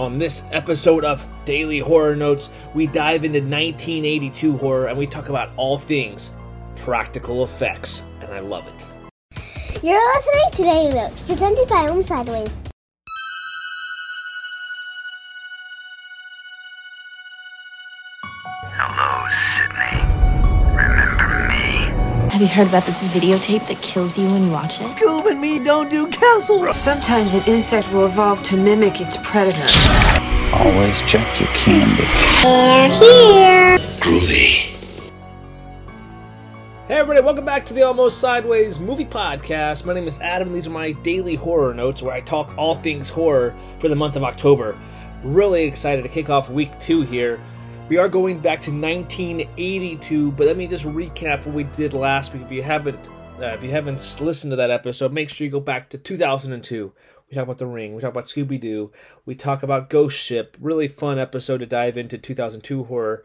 On this episode of Daily Horror Notes, we dive into 1982 horror and we talk about all things practical effects, and I love it. You're listening to Daily Notes, presented by Almost Sideways. Have you heard about this videotape that kills you when you watch it? Goob and me don't do castles. Sometimes an insect will evolve to mimic its predator. Always check your candy. They're here. Groovy. Hey, everybody, welcome back to the Almost Sideways Movie Podcast. My name is Adam, and these are my daily horror notes where I talk all things horror for the month of October. Really excited to kick off week two here. We are going back to 1982, but let me just recap what we did last week. If you haven't, uh, if you haven't listened to that episode, make sure you go back to 2002. We talk about The Ring. We talk about Scooby Doo. We talk about Ghost Ship. Really fun episode to dive into 2002 horror.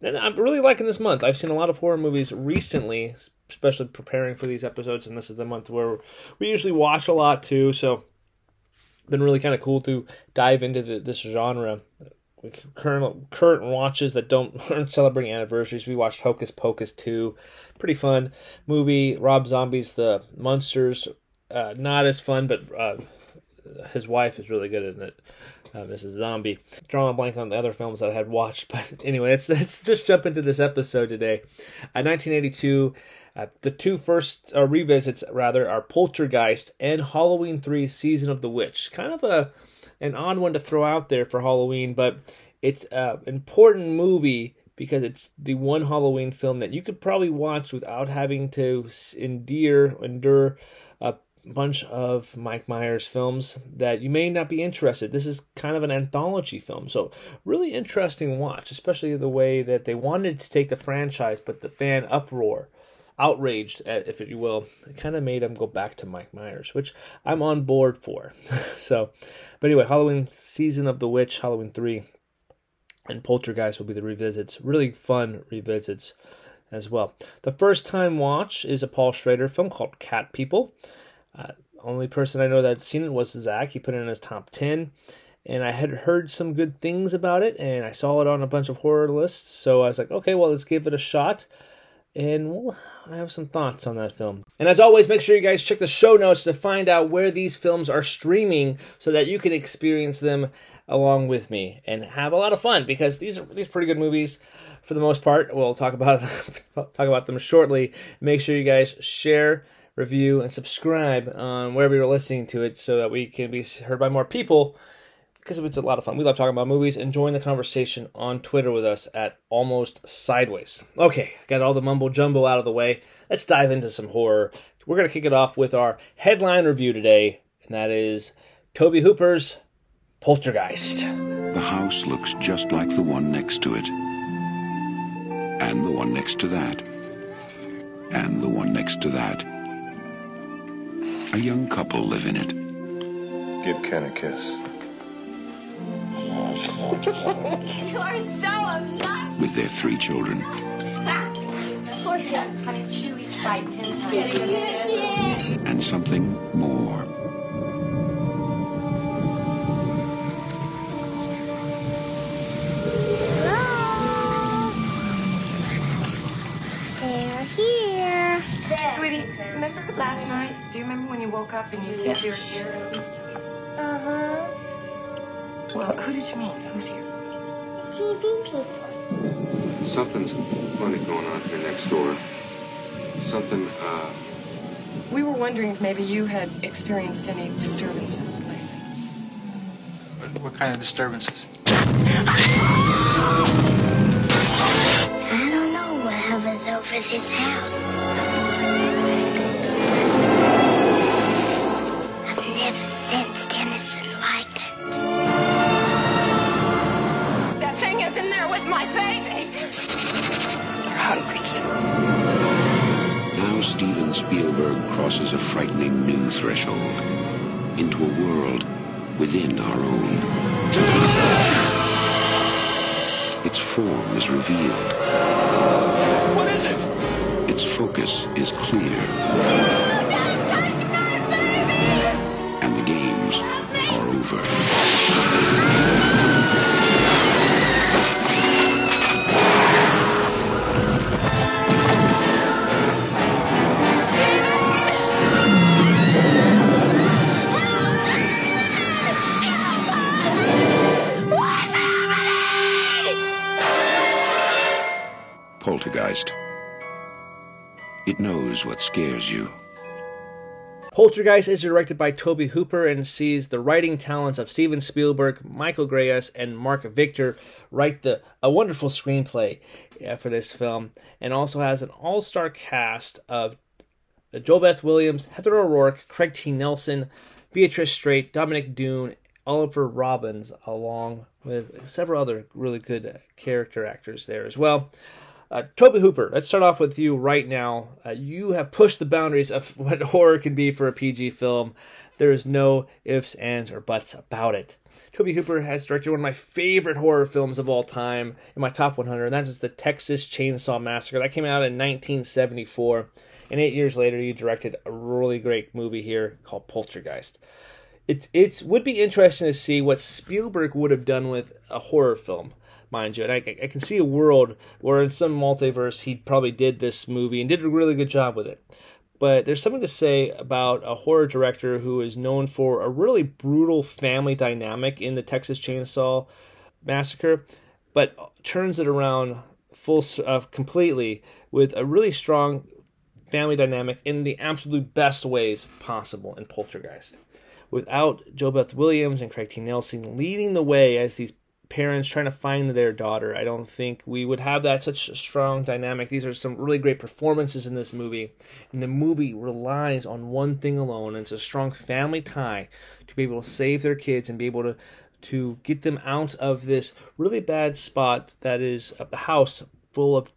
And I'm really liking this month. I've seen a lot of horror movies recently, especially preparing for these episodes, and this is the month where we usually watch a lot too. So, been really kind of cool to dive into the, this genre. Current current watches that don't aren't celebrating anniversaries. We watched Hocus Pocus 2, pretty fun movie. Rob Zombie's The Monsters, uh, not as fun, but uh, his wife is really good in it uh, Mrs. Zombie. Drawing a blank on the other films that I had watched, but anyway, let's, let's just jump into this episode today. Uh, 1982, uh, the two first uh, revisits, rather, are Poltergeist and Halloween 3 Season of the Witch. Kind of a an odd one to throw out there for Halloween, but it's an important movie because it's the one Halloween film that you could probably watch without having to endure endure a bunch of Mike Myers films that you may not be interested. This is kind of an anthology film, so really interesting watch, especially the way that they wanted to take the franchise, but the fan uproar, outraged, if you will, it kind of made him go back to Mike Myers, which I'm on board for. so, but anyway, Halloween season of the witch, Halloween three, and Poltergeist will be the revisits. Really fun revisits as well. The first time watch is a Paul Schrader film called Cat People. Uh, only person I know that had seen it was Zach. He put it in his top 10. And I had heard some good things about it, and I saw it on a bunch of horror lists. So I was like, okay, well, let's give it a shot. And we'll I have some thoughts on that film. And as always, make sure you guys check the show notes to find out where these films are streaming so that you can experience them along with me and have a lot of fun because these are these are pretty good movies for the most part. We'll talk about talk about them shortly. Make sure you guys share review, and subscribe on wherever you're listening to it so that we can be heard by more people because it's a lot of fun. We love talking about movies and join the conversation on Twitter with us at Almost Sideways. Okay, got all the mumbo jumbo out of the way. Let's dive into some horror. We're going to kick it off with our headline review today, and that is Tobe Hooper's Poltergeist. The house looks just like the one next to it, and the one next to that, and the one next to that. A young couple live in it. Give Ken a kiss. You are so obnoxious. With their three children. Honey, chewy fight ten times. And something more. They're here. Sweetie, remember last night? Do you remember when you woke up and you said you were here? Huh. Well, who did you mean? Who's here? TV people. Something's funny going on here next door. Something, uh, We were wondering if maybe you had experienced any disturbances lately. What kind of disturbances? I don't know what hovers over this house. Now Steven Spielberg crosses a frightening new threshold into a world within our own. Its form is revealed. what is it? Its focus is clear. What scares you. Poltergeist is directed by Tobe Hooper and sees the writing talents of Steven Spielberg, Michael Grais, and Mark Victor write the a wonderful screenplay uh, for this film, and also has an all-star cast of JoBeth Williams, Heather O'Rourke, Craig T. Nelson, Beatrice Straight, Dominique Dunne, Oliver Robbins, along with several other really good character actors there as well. Uh, Tobe Hooper, let's start off with you right now. Uh, you have pushed the boundaries of what horror can be for a PG film. There is no ifs, ands, or buts about it. Tobe Hooper has directed one of my favorite horror films of all time in my top 100, and that is the Texas Chainsaw Massacre. That came out in 1974, and eight years later, you directed a really great movie here called Poltergeist. It it would be interesting to see what Spielberg would have done with a horror film mind you. And I, I can see a world where in some multiverse he probably did this movie and did a really good job with it. But there's something to say about a horror director who is known for a really brutal family dynamic in the Texas Chainsaw Massacre, but turns it around full uh, completely with a really strong family dynamic in the absolute best ways possible in Poltergeist. Without JoBeth Williams and Craig T. Nelson leading the way as these parents trying to find their daughter. I don't think we would have that such a strong dynamic. These are some really great performances in this movie, and the movie relies on one thing alone. And it's a strong family tie to be able to save their kids and be able to to get them out of this really bad spot that is a house full of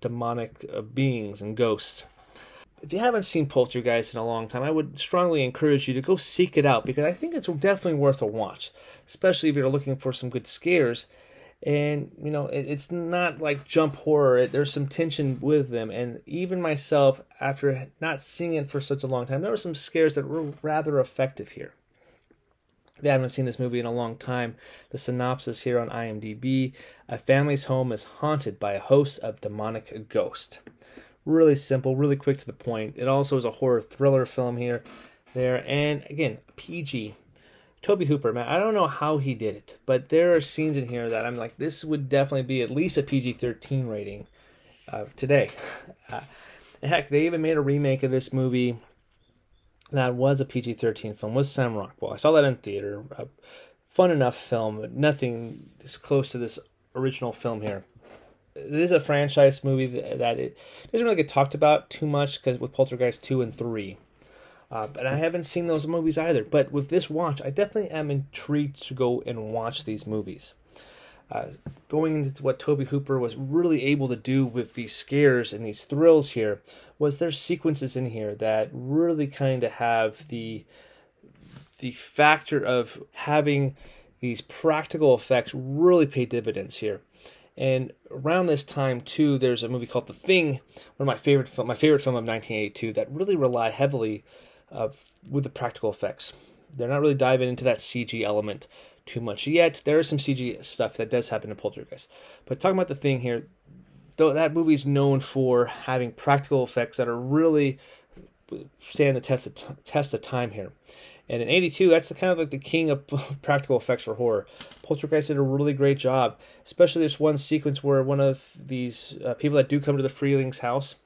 demonic uh, beings and ghosts if you haven't seen Poltergeist in a long time, I would strongly encourage you to go seek it out because I think it's definitely worth a watch, especially if you're looking for some good scares. And you know, it, it's not like jump horror. There's some tension with them, and even myself, after not seeing it for such a long time, there were some scares that were rather effective here. If you haven't seen this movie in a long time, the synopsis here on IMDb: A family's home is haunted by a host of demonic ghosts really simple, really quick to the point. It also is a horror thriller film here, there, and again, PG. Tobe Hooper, man, I don't know how he did it, but there are scenes in here that I'm like, this would definitely be at least a PG 13 rating uh, today. Uh, heck, they even made a remake of this movie that was a PG 13 film, was Sam Rockwell. I saw that in theater. fun enough film, but nothing as close to this original film here it is a franchise movie that, it doesn't really get talked about too much because with Poltergeist two and three, uh, and I haven't seen those movies either. But with this watch, I definitely am intrigued to go and watch these movies. Uh, going into what Tobe Hooper was really able to do with these scares and these thrills here was there's sequences in here that really kind of have the the factor of having these practical effects really pay dividends here. And around this time too, there's a movie called The Thing, one of my favorite film, my favorite film of 1982, that really rely heavily uh, with the practical effects. They're not really diving into that CG element too much yet. There is some CG stuff that does happen in Poltergeist, but talking about The Thing here, though that movie is known for having practical effects that are really stand the test of t- test of time here. And in 82, that's the kind of like the king of practical effects for horror. Poltergeist did a really great job, especially this one sequence where one of these uh, people that do come to the Freeling's house,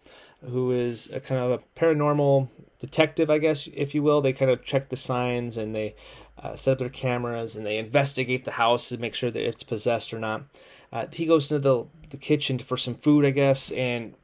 who is a kind of a paranormal detective, I guess, if you will, they kind of check the signs and they uh, set up their cameras and they investigate the house to make sure that it's possessed or not. Uh, he goes into the, the kitchen for some food, I guess, and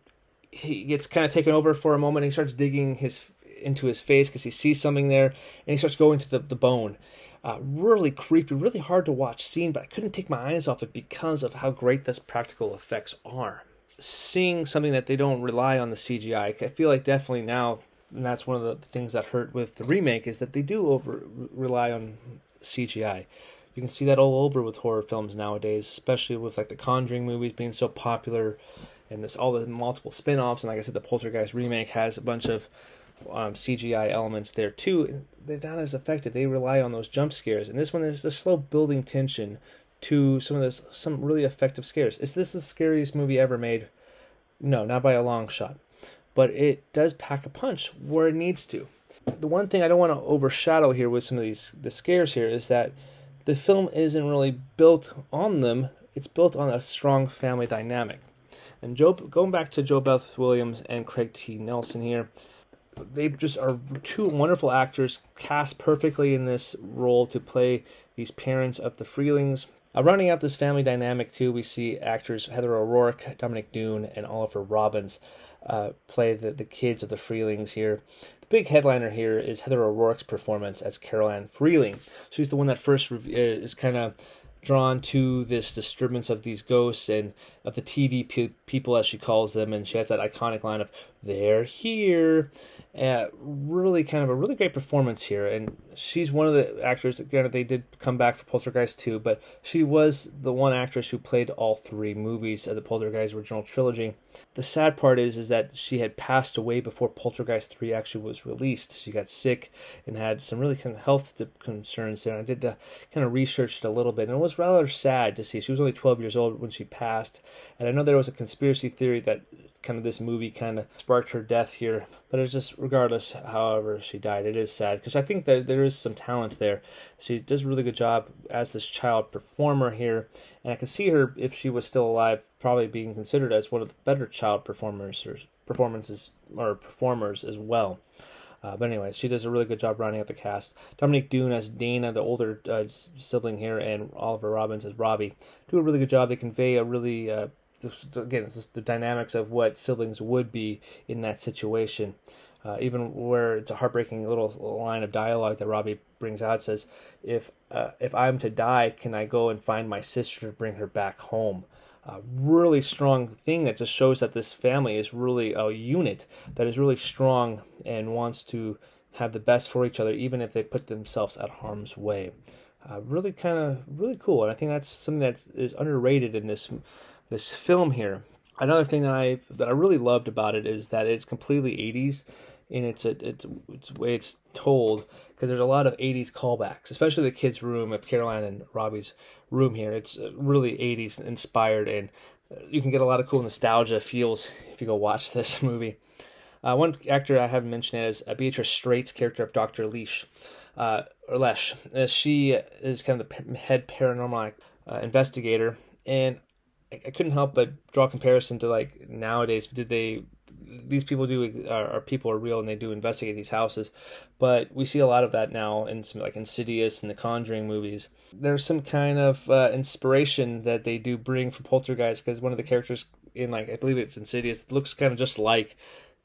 he gets kind of taken over for a moment. he starts digging his into his face because he sees something there, and he starts going to the, the bone. Uh, really creepy, really hard to watch scene, but I couldn't take my eyes off it because of how great those practical effects are. Seeing something that they don't rely on the CGI, I feel like definitely now, and that's one of the things that hurt with the remake is that they do over rely on CGI. You can see that all over with horror films nowadays, especially with like the Conjuring movies being so popular, and this all the multiple spin-offs. And like I said, the Poltergeist remake has a bunch of um, CGI elements there too. They're not as effective. They rely on those jump scares, and this one there's a slow building tension to some of this some really effective scares. Is this the scariest movie ever made? No, not by a long shot, but it does pack a punch where it needs to. The one thing I don't want to overshadow here with some of these the scares here is that the film isn't really built on them. It's built on a strong family dynamic. And Joe, going back to JoBeth Williams and Craig T. Nelson here, they just are two wonderful actors, cast perfectly in this role to play these parents of the Freelings. Uh, rounding out this family dynamic too, we see actors Heather O'Rourke, Dominique Dunne, and Oliver Robbins uh, play the, the kids of the Freelings here. The big headliner here is Heather O'Rourke's performance as Carol Anne Freeling. She's the one that first re- is kind of drawn to this disturbance of these ghosts and of the TV pe- people, as she calls them, and she has that iconic line of "They're here." Uh, really, kind of a really great performance here, and she's one of the actors. Granted, they did come back for Poltergeist 2, but she was the one actress who played all three movies of the Poltergeist original trilogy. The sad part is, is that she had passed away before Poltergeist 3 actually was released. She got sick and had some really kind of health concerns there. I did uh, kind of research it a little bit, and it was rather sad to see. She was only 12 years old when she passed, and I know there was a conspiracy theory that kind of this movie kind of sparked her death here. But it's just, regardless, however she died, it is sad because I think that there is some talent there. She does a really good job as this child performer here, and I can see her if she was still alive, probably being considered as one of the better child performers or performances or performers as well. Uh, but anyway, she does a really good job rounding out the cast. Dominique Dunne as Dana, the older uh, sibling here, and Oliver Robbins as Robbie do a really good job. They convey a really uh, again the dynamics of what siblings would be in that situation. Uh, even where it's a heartbreaking little line of dialogue that Robbie brings out says, "If uh, if I'm to die, can I go and find my sister to bring her back home?" A really strong thing that just shows that this family is really a unit that is really strong and wants to have the best for each other, even if they put themselves at harm's way. Uh, really kind of really cool, and I think that's something that is underrated in this this film here. Another thing that I that I really loved about it is that it's completely 80s in its its, its way it's told because there's a lot of 80s callbacks, especially the kids' room of Carol Anne and Robbie's room here. It's really 80s inspired, and you can get a lot of cool nostalgia feels if you go watch this movie. Uh, one actor I haven't mentioned is uh, Beatrice Straight's character of Dr. Leash, uh, or Lesh. Uh, she is kind of the head paranormal uh, investigator, and I couldn't help but draw comparison to like nowadays. Did they? These people do are, are, people are real and they do investigate these houses, but we see a lot of that now in some like Insidious and the Conjuring movies. There's some kind of uh, inspiration that they do bring for Poltergeist because one of the characters in like I believe it's Insidious looks kind of just like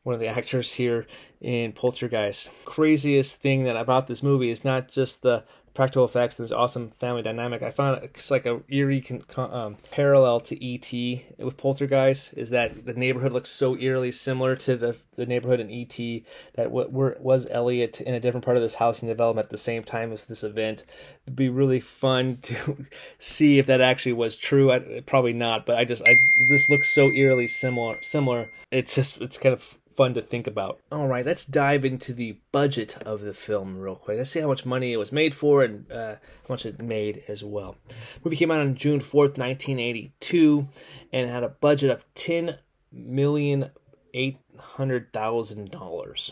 one of the actors here in Poltergeist. Craziest thing that about this movie is not just the practical effects and this awesome family dynamic. I found it's like a eerie con- um, parallel to E.T. with Poltergeist is that the neighborhood looks so eerily similar to the, the neighborhood in E.T. that what were, was Elliott in a different part of this housing development at the same time as this event. It'd be really fun to see if that actually was true. I, probably not, but I just I this looks so eerily similar. Similar. It's just it's kind of fun to think about. All right, let's dive into the budget of the film real quick. Let's see how much money it was made for and uh, how much it made as well. The movie came out on June 4th, 1982, and had a budget of ten million eight hundred thousand dollars.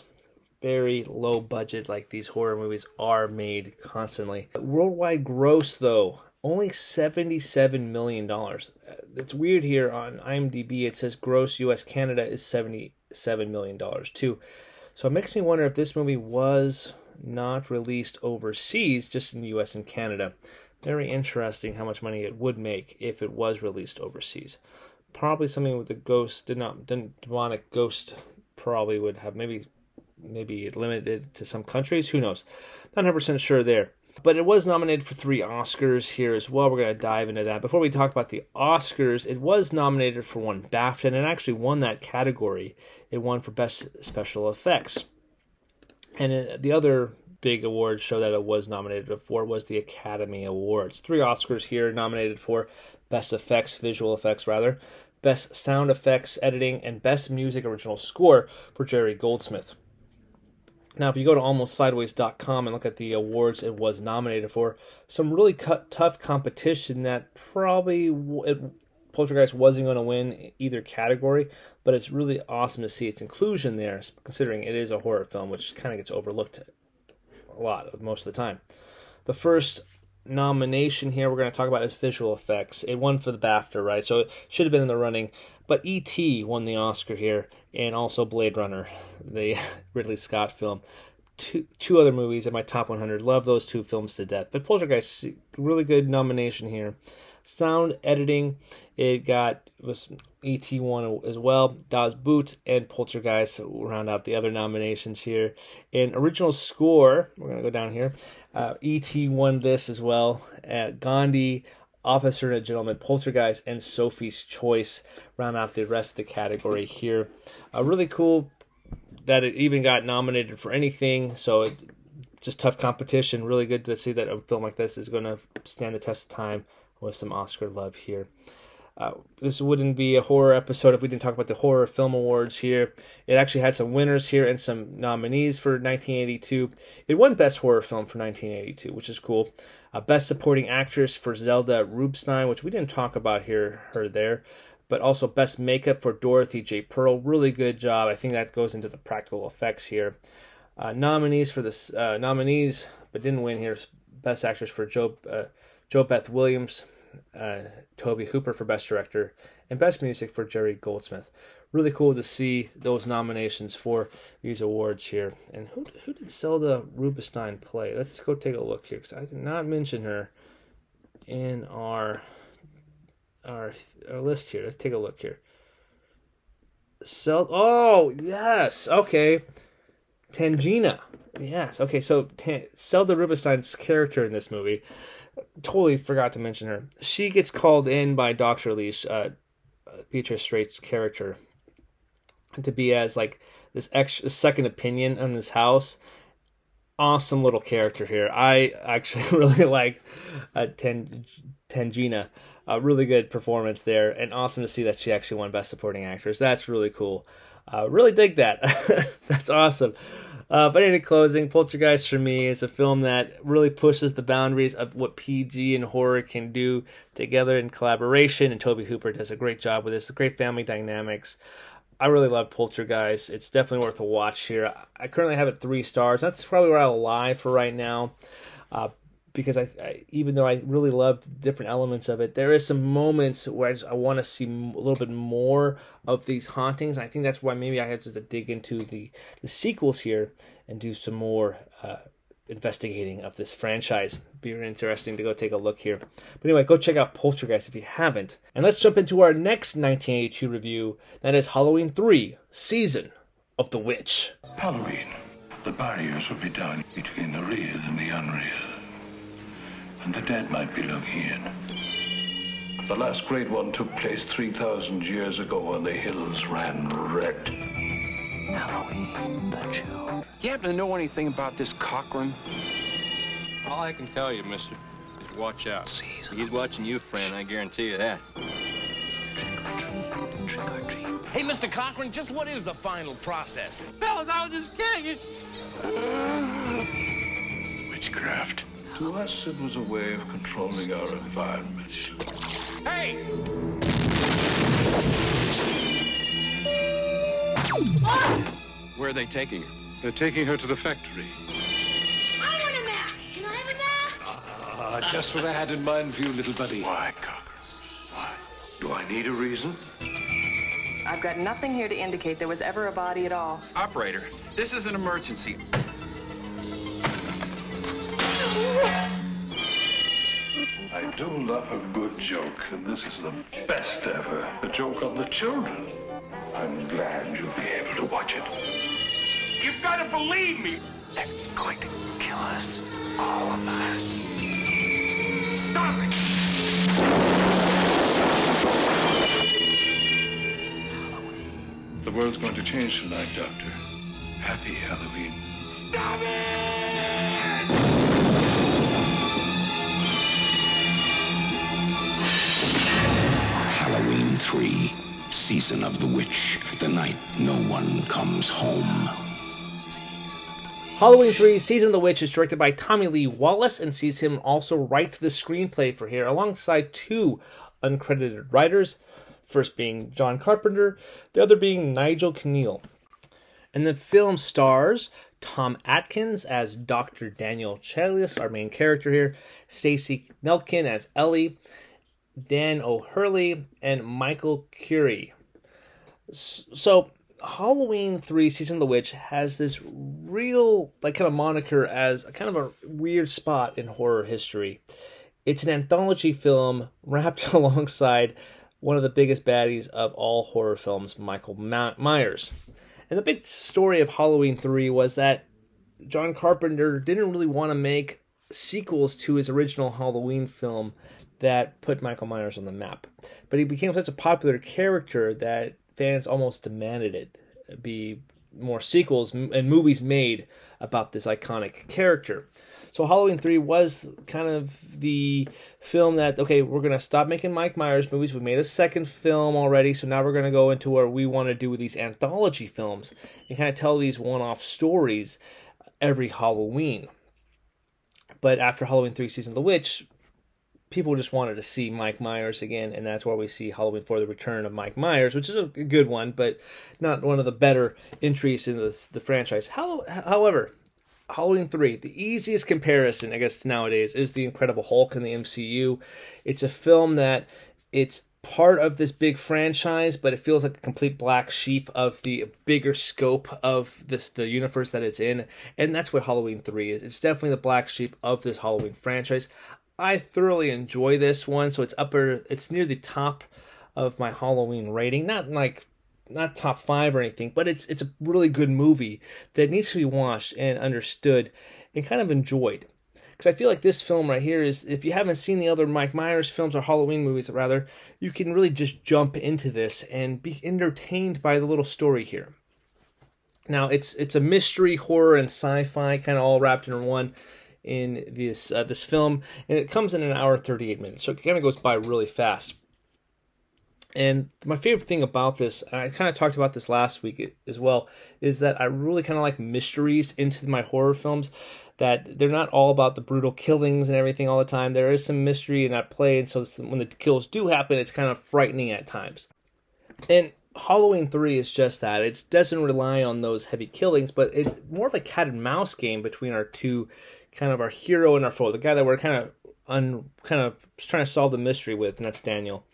Very low budget, like these horror movies are made constantly. Worldwide gross, though, only $77 million. It's weird here on IMDb. It says gross US Canada is seventy-seven million dollars too. So it makes me wonder if this movie was not released overseas, just in the U.S. and Canada. Very interesting how much money it would make if it was released overseas. Probably something with the ghost, did not demonic ghost. Probably would have maybe maybe limited to some countries. Who knows? Not 100 percent sure there. But it was nominated for three Oscars here as well. We're going to dive into that. Before we talk about the Oscars, it was nominated for one BAFTA and it actually won that category. It won for Best Special Effects. And it, the other big award show that it was nominated for was the Academy Awards. Three Oscars here nominated for Best Effects, Visual Effects rather, Best Sound Effects Editing, and Best Music Original Score for Jerry Goldsmith. Now, if you go to almostsideways.com and look at the awards it was nominated for, some really cut, tough competition that probably it, Poltergeist wasn't going to win either category, but it's really awesome to see its inclusion there, considering it is a horror film, which kind of gets overlooked a lot most of the time. The first nomination here we're going to talk about is visual effects. It won for the BAFTA, right? So it should have been in the running. But E.T. won the Oscar here, and also Blade Runner, the Ridley Scott film. Two, two other movies in my top 100. Love those two films to death. But Poltergeist, really good nomination here. Sound editing, it got was ET one as well. Das Boot and Poltergeist round out the other nominations here. In original score, we're gonna go down here. Uh, ET won this as well. Uh, Gandhi, Officer and a Gentleman, Poltergeist, and Sophie's Choice round out the rest of the category here. Uh, really cool that it even got nominated for anything. So it, just tough competition. Really good to see that a film like this is going to stand the test of time with some Oscar love here. Uh, this wouldn't be a horror episode if we didn't talk about the horror film awards here. It actually had some winners here and some nominees for 1982. It won Best Horror Film for 1982, which is cool. Uh, Best Supporting Actress for Zelda Rubinstein, which we didn't talk about here, her there. But also Best Makeup for Dorothy J. Pearl. Really good job. I think that goes into the practical effects here. Uh, nominees for this uh, nominees, but didn't win here. Best Actress for Joe uh, JoBeth Williams, uh, Tobe Hooper for Best Director, and Best Music for Jerry Goldsmith. Really cool to see those nominations for these awards here. And who, who did Zelda Rubinstein play? Let's go take a look here because I did not mention her in our our our list here. Let's take a look here. Sel- oh yes, okay. Tangina, yes, okay. So Tan- Zelda Rubinstein's character in this movie totally forgot to mention her. She gets called in by Doctor Leash, uh, Beatrice Straight's character, to be as like this extra second opinion on this house. Awesome little character here. I actually really liked uh, Ten- Tangina. A really good performance there, and awesome to see that she actually won Best Supporting Actress. That's really cool. Uh, really dig that. That's awesome. Uh, but in closing, Poltergeist for me is a film that really pushes the boundaries of what PG and horror can do together in collaboration. And Tobe Hooper does a great job with this. The Great family dynamics. I really love Poltergeist. It's definitely worth a watch here. I currently have it three stars. That's probably where I'll lie for right now. Uh, because I, I, even though I really loved different elements of it, there is some moments where I, I want to see a little bit more of these hauntings. I think that's why maybe I had to dig into the the sequels here and do some more uh, investigating of this franchise. Be interesting to go take a look here. But anyway, go check out Poltergeist if you haven't. And let's jump into our next 1982 review. That is Halloween 3: Season of the Witch. Halloween. The barriers will be down between the real and the unreal and the dead might be looking in. The last great one took place 3,000 years ago when the hills ran red. Halloween, the children. You happen to know anything about this Cochran? All I can tell you, mister, is watch out. Season He's watching you, friend, I guarantee you that. Trick or treat, trick or treat. Hey, Mr. Cochran, just what is the final process? Fellas, I was just kidding. Witchcraft. To us, it was a way of controlling our environment. Hey! Where are they taking her? They're taking her to the factory. I want a mask. Can I have a mask? Ah, just what I had in mind for you, little buddy. Why, Cocker? Why? Do I need a reason? I've got nothing here to indicate there was ever a body at all. Operator, this is an emergency. Do love a good joke, and this is the best ever. A joke on the children. I'm glad you'll be able to watch it. You've got to believe me! They're going to kill us. All of us. Stop it! Halloween. The world's going to change tonight, Doctor. Happy Halloween. Stop it! Halloween 3, Season of the Witch, the night no one comes home. Halloween 3 Season of the Witch is directed by Tommy Lee Wallace and sees him also write the screenplay for here alongside two uncredited writers, first being John Carpenter, the other being Nigel Kneale. And the film stars Tom Atkins as Dr. Daniel Challis, our main character here, Stacey Nelkin as Ellie, Dan O'Herlihy, and Michael Currie. So, Halloween 3 Season of the Witch has this real, like, kind of moniker as a kind of a weird spot in horror history. It's an anthology film wrapped alongside one of the biggest baddies of all horror films, Michael Myers. And the big story of Halloween 3 was that John Carpenter didn't really want to make sequels to his original Halloween film that put Michael Myers on the map. But he became such a popular character that fans almost demanded it be more sequels and movies made about this iconic character. So Halloween 3 was kind of the film that okay, we're going to stop making Mike Myers movies. We made a second film already, so now we're going to go into what we want to do with these anthology films and kind of tell these one-off stories every Halloween. But after Halloween 3 Season of the Witch, people just wanted to see Mike Myers again, and that's why we see Halloween for the Return of Mike Myers, which is a good one, but not one of the better entries in the, the franchise. However, Halloween 3, the easiest comparison, I guess, nowadays is The Incredible Hulk in the MCU. It's a film that it's part of this big franchise, but it feels like a complete black sheep of the bigger scope of this the universe that it's in. And that's what Halloween 3 is. It's definitely the black sheep of this Halloween franchise. I thoroughly enjoy this one, so it's upper it's near the top of my Halloween rating. Not like not top five or anything, but it's it's a really good movie that needs to be watched and understood and kind of enjoyed. Because I feel like this film right here is, if you haven't seen the other Mike Myers films or Halloween movies, rather, you can really just jump into this and be entertained by the little story here. Now it's it's a mystery, horror, and sci-fi kind of all wrapped in one in this uh, this film, and it comes in an hour thirty eight minutes, so it kind of goes by really fast. And my favorite thing about this, I kind of talked about this last week as well, is that I really kind of like mysteries into my horror films. That they're not all about the brutal killings and everything all the time. There is some mystery in that play, and so when the kills do happen, it's kind of frightening at times. And Halloween 3 is just that. It doesn't rely on those heavy killings, but it's more of a cat and mouse game between our two kind of our hero and our foe, the guy that we're kind of un, kind of trying to solve the mystery with, and that's Daniel.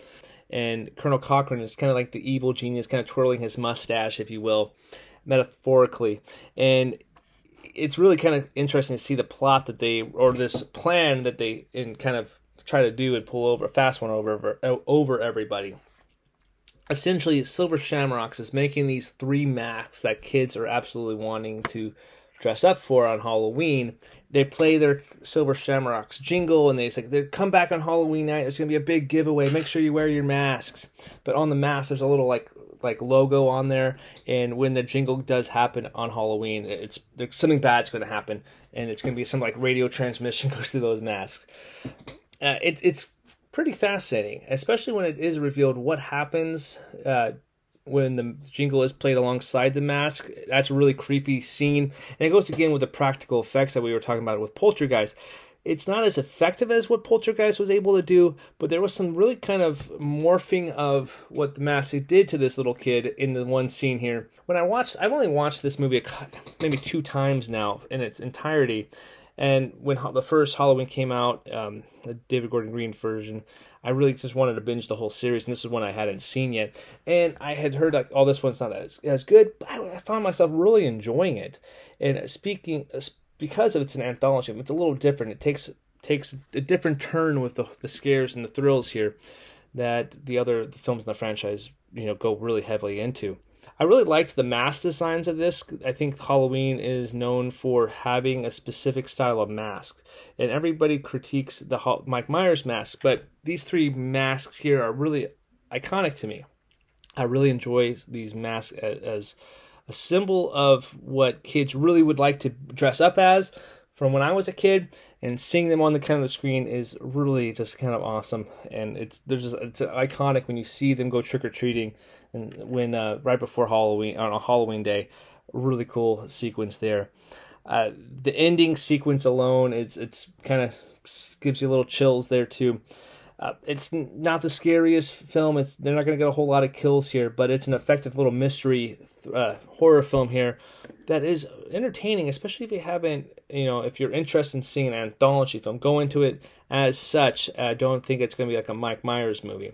And Colonel Cochran is kind of like the evil genius, kind of twirling his mustache, if you will, metaphorically. And it's really kind of interesting to see the plot that they, or this plan that they, and kind of try to do and pull over a fast one over over everybody. Essentially, Silver Shamrocks is making these three masks that kids are absolutely wanting to dress up for on Halloween. They play their Silver Shamrocks jingle and they say, they come back on Halloween night. There's gonna be a big giveaway. Make sure you wear your masks. But on the mask, there's a little like like logo on there. And when the jingle does happen on Halloween, it's something bad's gonna happen, and it's gonna be some like radio transmission goes through those masks. Uh, it, it's pretty fascinating, especially when it is revealed what happens uh, when the jingle is played alongside the mask. That's a really creepy scene. And it goes again with the practical effects that we were talking about with Poltergeist. It's not as effective as what Poltergeist was able to do, but there was some really kind of morphing of what the mask did to this little kid in the one scene here. When I watched, I've only watched this movie maybe two times now in its entirety. And when the first Halloween came out, um, the David Gordon Green version, I really just wanted to binge the whole series, and this is one I hadn't seen yet. And I had heard like, oh, this one's not as, as good, but I, found myself really enjoying it. And speaking because of it's an anthology, it's a little different. It takes takes a different turn with the, the scares and the thrills here that the other the films in the franchise you know go really heavily into. I really liked the mask designs of this. I think Halloween is known for having a specific style of mask, and everybody critiques the Mike Myers mask, but these three masks here are really iconic to me. I really enjoy these masks as, as a symbol of what kids really would like to dress up as from when I was a kid, and seeing them on the kind of the screen is really just kind of awesome. And it's there's just it's iconic when you see them go trick or treating and when uh, right before Halloween on a Halloween day, really cool sequence there. Uh, the ending sequence alone is it's kind of gives you a little chills there too. Uh, it's not the scariest film. It's they're not going to get a whole lot of kills here, but it's an effective little mystery uh, horror film here that is entertaining, especially if you haven't, you know, if you're interested in seeing an anthology film. Go into it as such. I don't think it's going to be like a Mike Myers movie.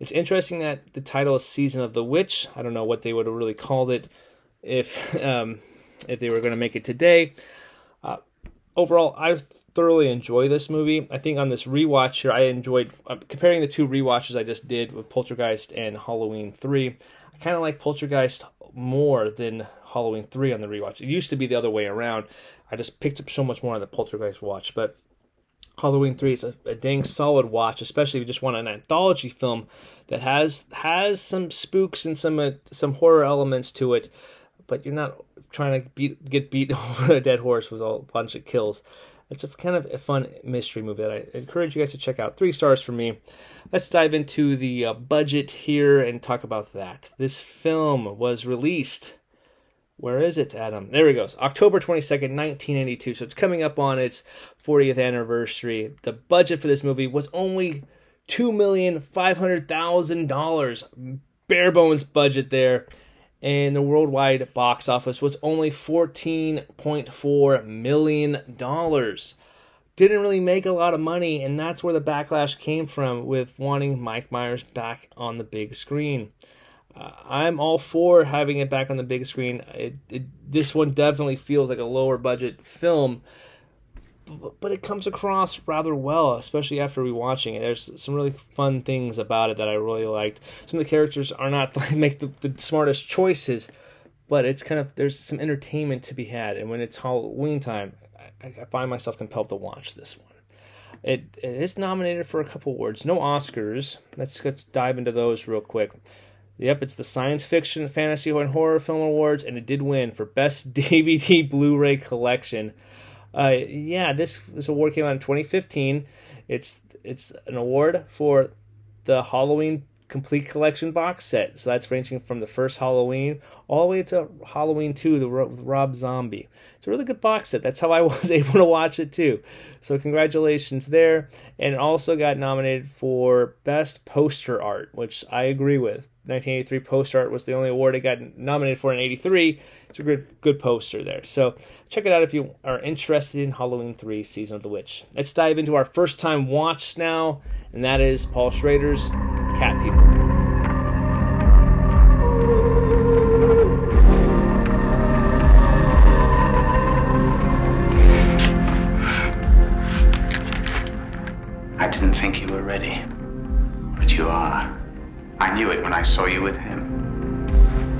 It's interesting that the title is Season of the Witch. I don't know what they would have really called it if um, if they were going to make it today. Uh, overall, I thoroughly enjoy this movie. I think on this rewatch here, I enjoyed uh, comparing the two rewatches I just did with Poltergeist and Halloween 3. I kind of like Poltergeist more than Halloween 3 on the rewatch. It used to be the other way around. I just picked up so much more on the Poltergeist watch, but Halloween 3 is a, a dang solid watch, especially if you just want an anthology film that has has some spooks and some uh, some horror elements to it, but you're not trying to beat get beat over a dead horse with a bunch of kills. It's a kind of a fun mystery movie that I encourage you guys to check out. Three stars for me. Let's dive into the uh, budget here and talk about that. This film was released. Where is it, Adam? There he goes. October 22nd, 1982. So it's coming up on its 40th anniversary. The budget for this movie was only $2,500,000. Bare bones budget there and the worldwide box office was only $14.4 million. Didn't really make a lot of money, and that's where the backlash came from with wanting Mike Myers back on the big screen. I'm all for having it back on the big screen. It, it, this one definitely feels like a lower budget film, but it comes across rather well, especially after rewatching it. There's some really fun things about it that I really liked. Some of the characters are not like make the, the smartest choices, but it's kind of there's some entertainment to be had. And when it's Halloween time, I, I find myself compelled to watch this one. It, it is nominated for a couple awards, no Oscars. Let's, let's dive into those real quick. Yep, it's the Science Fiction, Fantasy, and Horror Film Awards, and it did win for Best DVD Blu-ray Collection. Uh, yeah, this this award came out in 2015. It's it's an award for the Halloween complete collection box set. So that's ranging from the first Halloween all the way to Halloween 2, the Rob Zombie. It's a really good box set. That's how I was able to watch it too. So congratulations there. And also got nominated for Best Poster Art, which I agree with. 1983 poster art was the only award it got nominated for in 83. It's a good good poster there. So check it out if you are interested in Halloween 3 Season of the Witch. Let's dive into our first time watch now, and that is Paul Schrader's Cat People. I didn't think you were ready, but you are. I knew it when I saw you with him.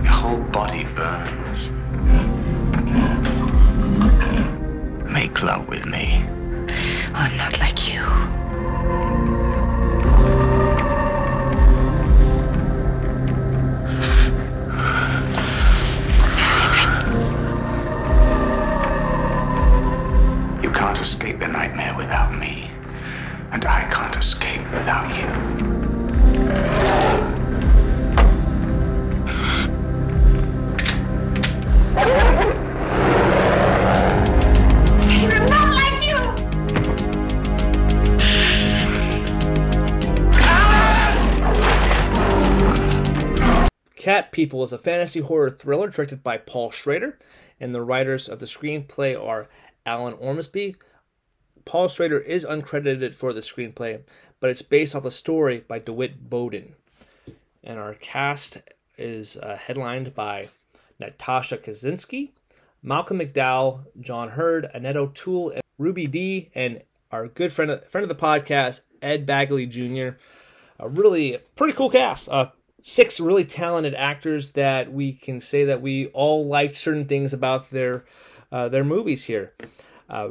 Your whole body burns. Make love with me. I'm not like you. Can't escape the nightmare without me. And I can't escape without you. I'm not like you. Cat People is a fantasy horror thriller directed by Paul Schrader, and the writers of the screenplay are Alan Ormsby. Paul Schrader is uncredited for the screenplay, but it's based off a story by DeWitt Bodeen. And our cast is uh, headlined by Natasha Kaczynski, Malcolm McDowell, John Heard, Annette O'Toole, and Ruby Dee, and our good friend, friend of the podcast, Ed Begley Jr. A really pretty cool cast. Uh, six really talented actors that we can say that we all liked certain things about their uh, their movies here. Uh,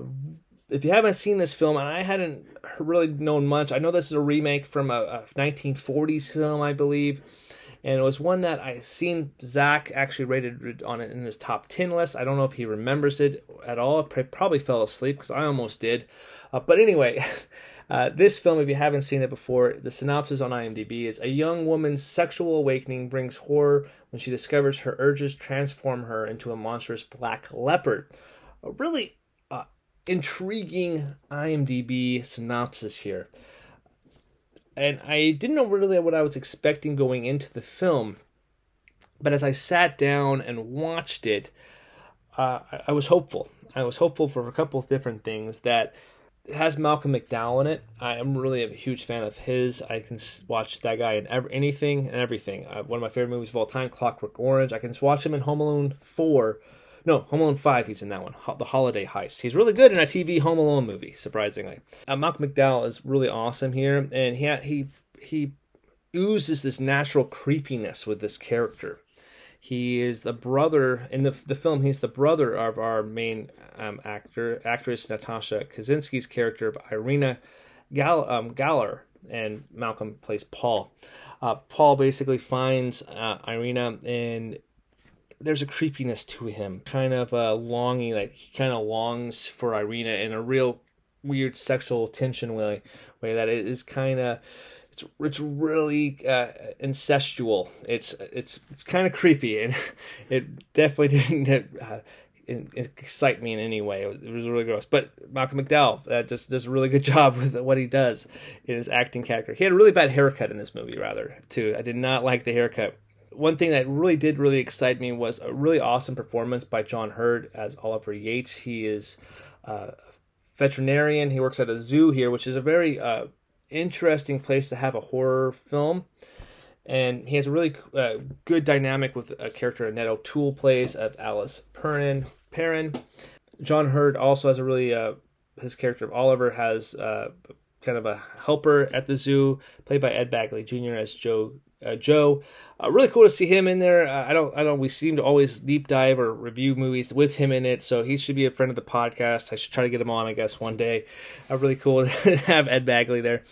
if you haven't seen this film, and I hadn't really known much, I know this is a remake from a, a 1940s film, I believe, and it was one that I seen Zach actually rated on it in his top 10 list. I don't know if he remembers it at all. Probably fell asleep because I almost did. Uh, but anyway. Uh, this film, if you haven't seen it before, the synopsis on IMDb is a young woman's sexual awakening brings horror when she discovers her urges transform her into a monstrous black leopard. A really uh, intriguing IMDb synopsis here. and I didn't know really what I was expecting going into the film. But as I sat down and watched it, uh, I, I was hopeful. I was hopeful for a couple of different things that has Malcolm McDowell in it. I am really a huge fan of his. I can watch that guy in every, anything and everything. Uh, one of my favorite movies of all time, Clockwork Orange. I can watch him in Home Alone 4. No, Home Alone 5, he's in that one. Ho- the Holiday Heist. He's really good in a TV Home Alone movie, surprisingly. Uh, Malcolm McDowell is really awesome here, and he, he, he oozes this natural creepiness with this character. He is the brother in the the film. He's the brother of our main um, actor, actress Natasha Kaczynski's character of Irena Gall- um, Galler, and Malcolm plays Paul. Uh, Paul basically finds uh, Irena, and there's a creepiness to him, kind of a longing, like he kind of longs for Irena in a real weird sexual tension way, way that it is kind of it's it's really uh, incestual. It's it's it's kind of creepy, and it definitely didn't uh, excite me in any way. It was, it was really gross. But Malcolm McDowell uh, just does a really good job with what he does in his acting character. He had a really bad haircut in this movie, rather too. I did not like the haircut. One thing that really did really excite me was a really awesome performance by John Heard as Oliver Yates. He is uh, a veterinarian. He works at a zoo here, which is a very uh, interesting place to have a horror film. And he has a really uh, good dynamic with a character Annette O'Toole plays of Alice Perrin. Perrin. John Heard also has a really uh, his character of Oliver has uh, kind of a helper at the zoo, played by Ed Begley Jr. as Joe uh, Joe. Uh, really cool to see him in there. Uh, I don't, I don't. We seem to always deep dive or review movies with him in it, so he should be a friend of the podcast. I should try to get him on, I guess, one day. Uh, really cool to have Ed Begley there.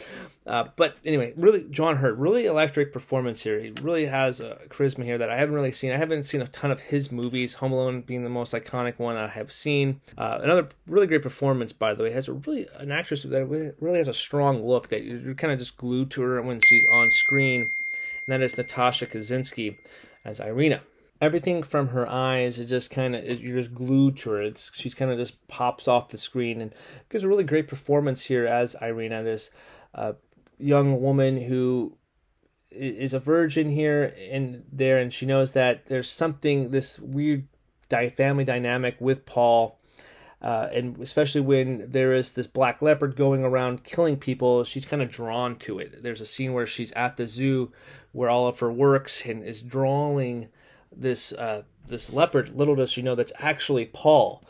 Uh, but anyway, really, John Heard, really electric performance here. He really has a charisma here that I haven't really seen. I haven't seen a ton of his movies. Home Alone being the most iconic one I have seen. Uh, another really great performance, by the way, has a really an actress that really has a strong look that you're kind of just glued to her when she's on screen and that is Natasha Kaczynski as Irena. Everything from her eyes is just kind of you're just glued to her. It's, she's kind of just pops off the screen and gives a really great performance here as Irena, this uh, young woman who is a virgin here and there, and she knows that there's something this weird family dynamic with Paul uh, and especially when there is this black leopard going around killing people, she's kind of drawn to it. There's a scene where she's at the zoo where Oliver works and is drawing this uh, this leopard. Little does she know that's actually Paul.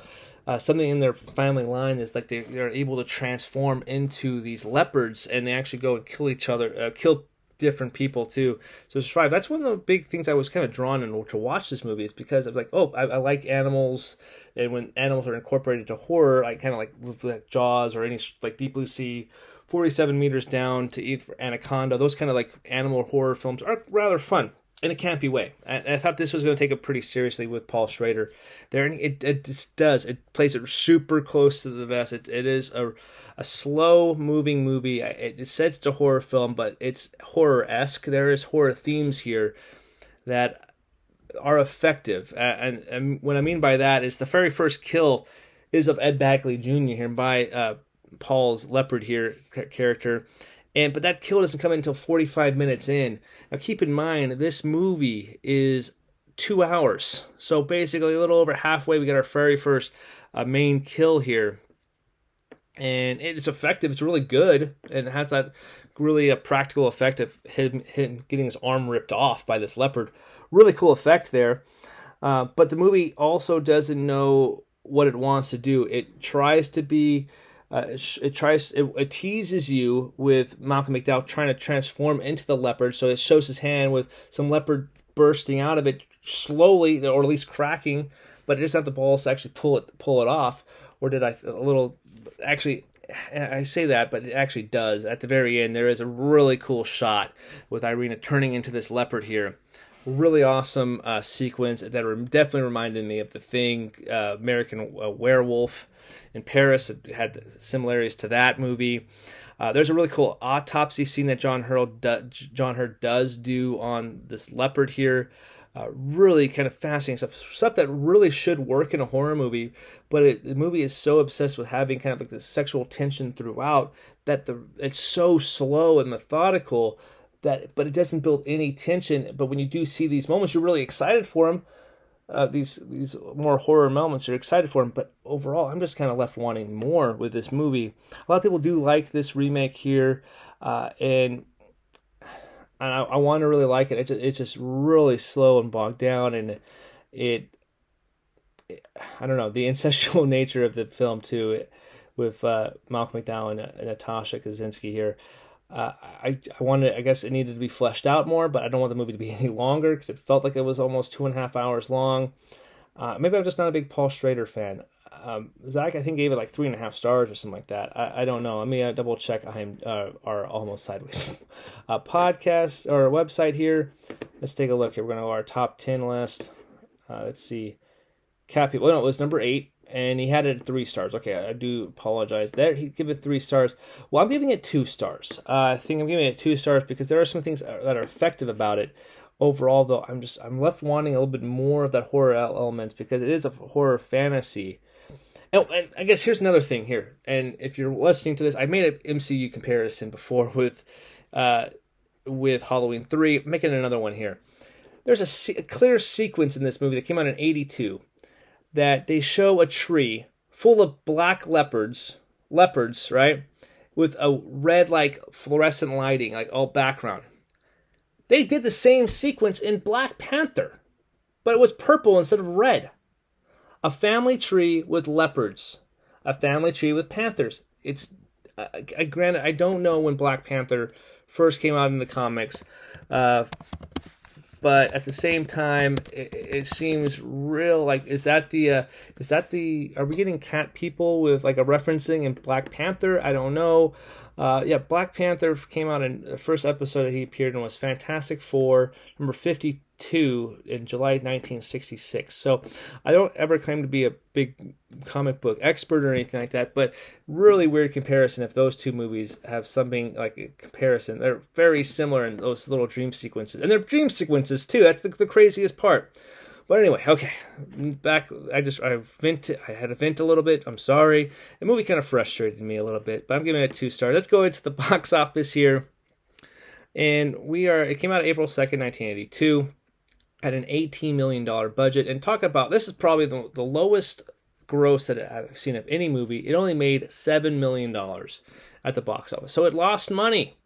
Uh, something in their family line is like they, they're able to transform into these leopards and they actually go and kill each other, uh, kill different people too. So survive. That's one of the big things I was kind of drawn in to watch this movie is because I'm like, oh, I, I, like animals, and when animals are incorporated to horror, I kind of like like Jaws or any like Deep Blue Sea. 47 meters down to Anaconda. Those kind of like animal horror films are rather fun in a campy way. I, I thought this was going to take it pretty seriously with Paul Schrader there, it, it just does. It plays it super close to the vest. It, it is a, a slow moving movie. It, it says it's a horror film, but it's horror esque. There is horror themes here that are effective, and, and what I mean by that is the very first kill is of Ed Begley Jr. here by uh, Paul's leopard here character and but that kill doesn't come in until 45 minutes in. Now keep in mind this movie is two hours, so basically a little over halfway. We got our very first uh, main kill here, and it's effective. It's really good, and it has that really a practical effect of him, him getting his arm ripped off by this leopard. Really cool effect there. Uh, but the movie also doesn't know what it wants to do. It tries to be uh, it, tries it, it, teases you with Malcolm McDowell trying to transform into the leopard. So it shows his hand with some leopard bursting out of it slowly, or at least cracking. But it doesn't have the balls to actually pull it pull it off. Or did I a little actually? I say that, but it actually does. At the very end, there is a really cool shot with Irena turning into this leopard here really awesome uh, sequence that re- definitely reminded me of the thing uh, american uh, werewolf in Paris. It had similarities to that movie. Uh, there's a really cool autopsy scene that John Heard do, John Heard does do on this leopard here. Uh, really kind of fascinating stuff, stuff that really should work in a horror movie. But it, the movie is so obsessed with having kind of like this sexual tension throughout that the it's so slow and methodical that but it doesn't build any tension. But when you do see these moments, you're really excited for them. Uh, these these more horror moments, you're excited for them. But overall, I'm just kind of left wanting more with this movie. A lot of people do like this remake here, uh, and and I, I want to really like it. It's just, it's just really slow and bogged down, and it, it I don't know the incestual nature of the film too, it, with uh, Malcolm McDowell and, and Natasha Kaczynski here. Uh, I I wanted I guess it needed to be fleshed out more, but I don't want the movie to be any longer because it felt like it was almost two and a half hours long. Uh, maybe I'm just not a big Paul Schrader fan. Um, Zach, I think gave it like three and a half stars or something like that. I, I don't know. Let me uh, double check I'm, uh, our almost sideways uh, podcast or website here. Let's take a look here. We're going to go our top ten list. Uh, let's see. Cat people. No, it was number eight, and he had it three stars. Okay, I do apologize. There, he give it three stars. Well, I'm giving it two stars. Uh, I think I'm giving it two stars because there are some things that are effective about it overall though i'm just i'm left wanting a little bit more of that horror elements because it is a horror fantasy Oh, and I guess here's another thing here. And if you're listening to this, I made an MCU comparison before with uh, with Halloween three. I'm making another one here. There's a, se- a clear sequence in this movie that came out in '82 that they show a tree full of black leopards, leopards, right, with a red like fluorescent lighting, like all background. They did the same sequence in Black Panther, but it was purple instead of red. A family tree with leopards. A family tree with panthers. It's uh, I, granted I don't know when Black Panther first came out in the comics, uh, but at the same time, it, it, seems real. Like, is that the uh, is that the are we getting cat people with like a referencing in Black Panther? I don't know. Uh, yeah, Black Panther came out in the first episode that he appeared in was Fantastic Four number fifty 2 in July 1966. So I don't ever claim to be a big comic book expert or anything like that, but really weird comparison if those two movies have something like a comparison. They're very similar in those little dream sequences. And they're dream sequences too. That's the, the craziest part. But anyway, okay, back. I just I vent. I had to vent a little bit. I'm sorry. The movie kind of frustrated me a little bit, but I'm giving it two stars. Let's go into the box office here, and we are. It came out April second, 1982 at an $18 million budget. And talk about this is probably the, the lowest gross that I've seen of any movie. It only made $7 million at the box office. So it lost money.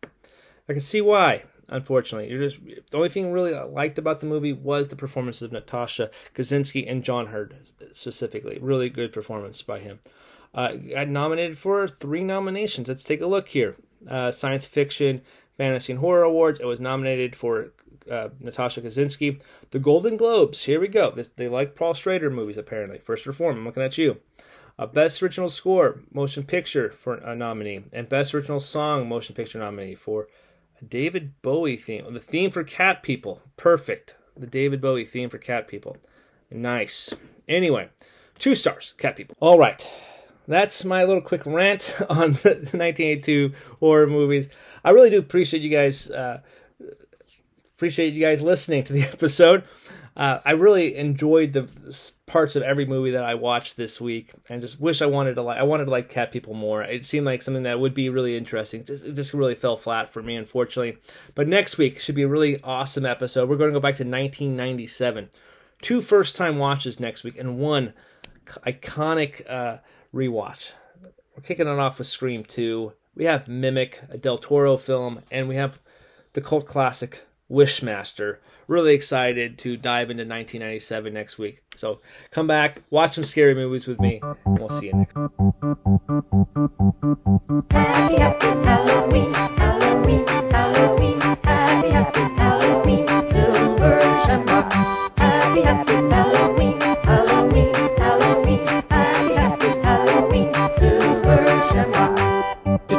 I can see why, unfortunately. You're just the only thing really I liked about the movie was the performance of Natasha Kaczynski and John Heard specifically. Really good performance by him. Uh, got nominated for three nominations. Let's take a look here. Uh, science fiction, fantasy, and horror awards. It was nominated for uh, Natasha Kaczynski. The Golden Globes. Here we go. This, they like Paul Schrader movies apparently. First Reform. I'm looking at you. Uh, Best Original Score, Motion Picture for a nominee, and Best Original Song, Motion Picture nominee for David Bowie theme. The theme for Cat People. Perfect. The David Bowie theme for Cat People. Nice. Anyway, two stars, Cat People. All right. That's my little quick rant on the 1982 horror movies. I really do appreciate you guys uh, appreciate you guys listening to the episode. Uh, I really enjoyed the parts of every movie that I watched this week, and just wish I wanted to like I wanted to like Cat People more. It seemed like something that would be really interesting. It just, it just really fell flat for me, unfortunately. But next week should be a really awesome episode. We're going to go back to 1997. Two first time watches next week, and one iconic uh, rewatch. We're kicking it off with Scream 2. We have Mimic, a Del Toro film, and we have the cult classic Wishmaster. Really excited to dive into 1997 next week. So come back, watch some scary movies with me, and we'll see you next. Happy, happy Halloween, happy, happy Halloween, silver shamrock. Happy, happy